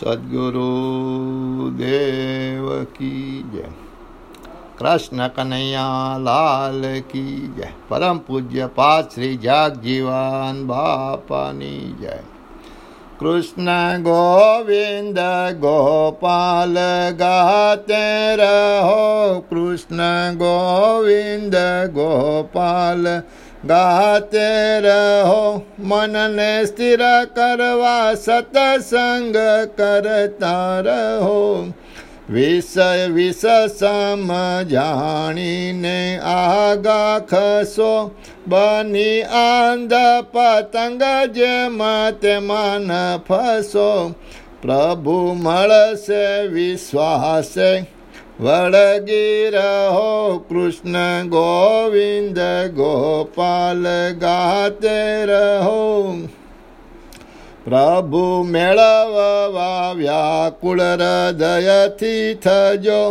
सदगुरु देव की जय। कृष्ण कन्हैया लाल की जय। परम पूज्य पात श्री जाग जीवन बापानी जय। कृष्ण गोविंद गोपाल गाते रहो। कृष्ण गोविंद गोपाल ગોપાલ ગાતે રહો મનને સ્થિર કરવા સતસંગ કરતા રહો વિષય વિષ સમ જાણીને આગા ખસો બની આંધ પતંગ જેમ તેમાં ફસો પ્રભુ મળશે વિશ્વાસે वडगिरहो कृष्ण गोविंद गोपाल गाते रहो। प्रभु मेळववा व्याकुल हृदयथि थजो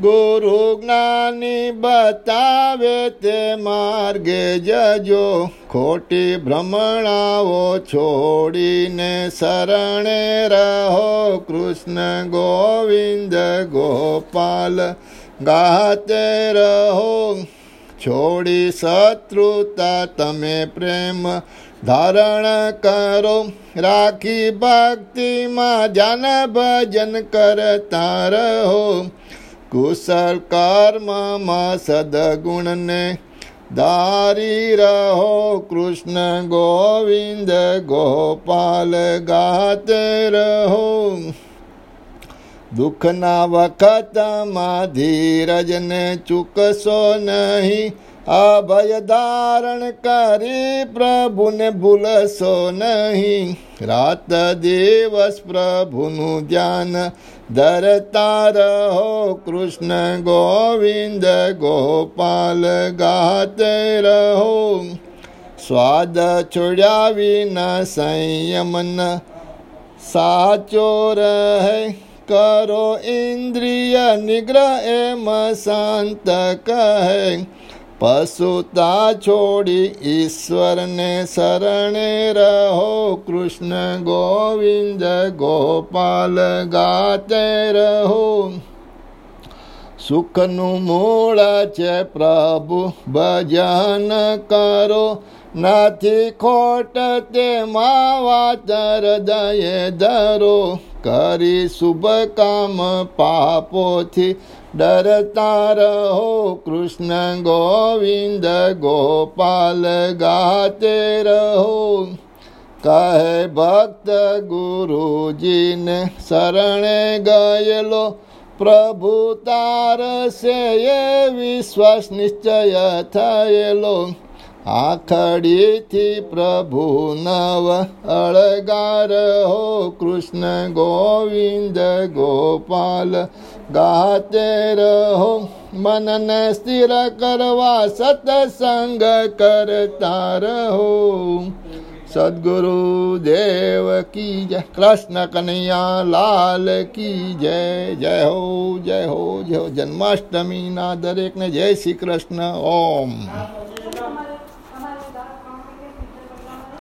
गुरु ज्ञानी बतावे ते मार्गे जजो। खोटी भ्रमणाओ छोड़ीने शरण रहो। कृष्ण गोविंद गोपाल गाते रहो। छोड़ी शत्रुता तमे प्रेम धारण करो। राखी भक्ति मा जन भजन करता रहो। કુશલ કર્મમાં સદગુણને ધારી રહો કૃષ્ણ ગોવિંદ ગોપાલ ગાતે રહો દુઃખના વખતમાં ધીરજને ચૂકશો નહીં અભય ધારણ કરી પ્રભુને ભૂલશો નહીં રાત દિવસ પ્રભુનું ધ્યાન ધરતા રહો કૃષ્ણ ગોવિંદ ગોપાલ ગાતે રહો સ્વાદ છોડ્યા વિના સંયમન સાચો રહે કરો ઇન્દ્રિય નિગ્રહ એમ શાંત કહે પશુતા છોડી ઈશ્વરને શરણે રહો કૃષ્ણ ગોવિંદ ગોપાલ ગાતે રહો સુખનું મૂળ છે પ્રભુ ભજન કરો નથી ખોટ તેમાં વાત હૃદયે ધરો કરી શુભ કામ પાપોથી ડરતા રહો કૃષ્ણ ગોવિંદ ગોપાલ ગાતે રહો કહે ભક્ત ગુરુજીને શરણે ગયેલો પ્રભુ તારસે એ વિશ્વાસ નિશ્ચય થયેલો આખડીથી પ્રભુ નવ અળગાર હો કૃષ્ણ ગોવિંદ ગોપાલ ગાતે રહો મનને સ્થિર કરવા સતસંગ કરતા રહો સદગુરુ દેવ કી જય કૃષ્ણ કનૈયા લાલ કી જય જય હો જય હો જય હો જન્માષ્ટમીના દરેકને જય શ્રી કૃષ્ણ ઓમ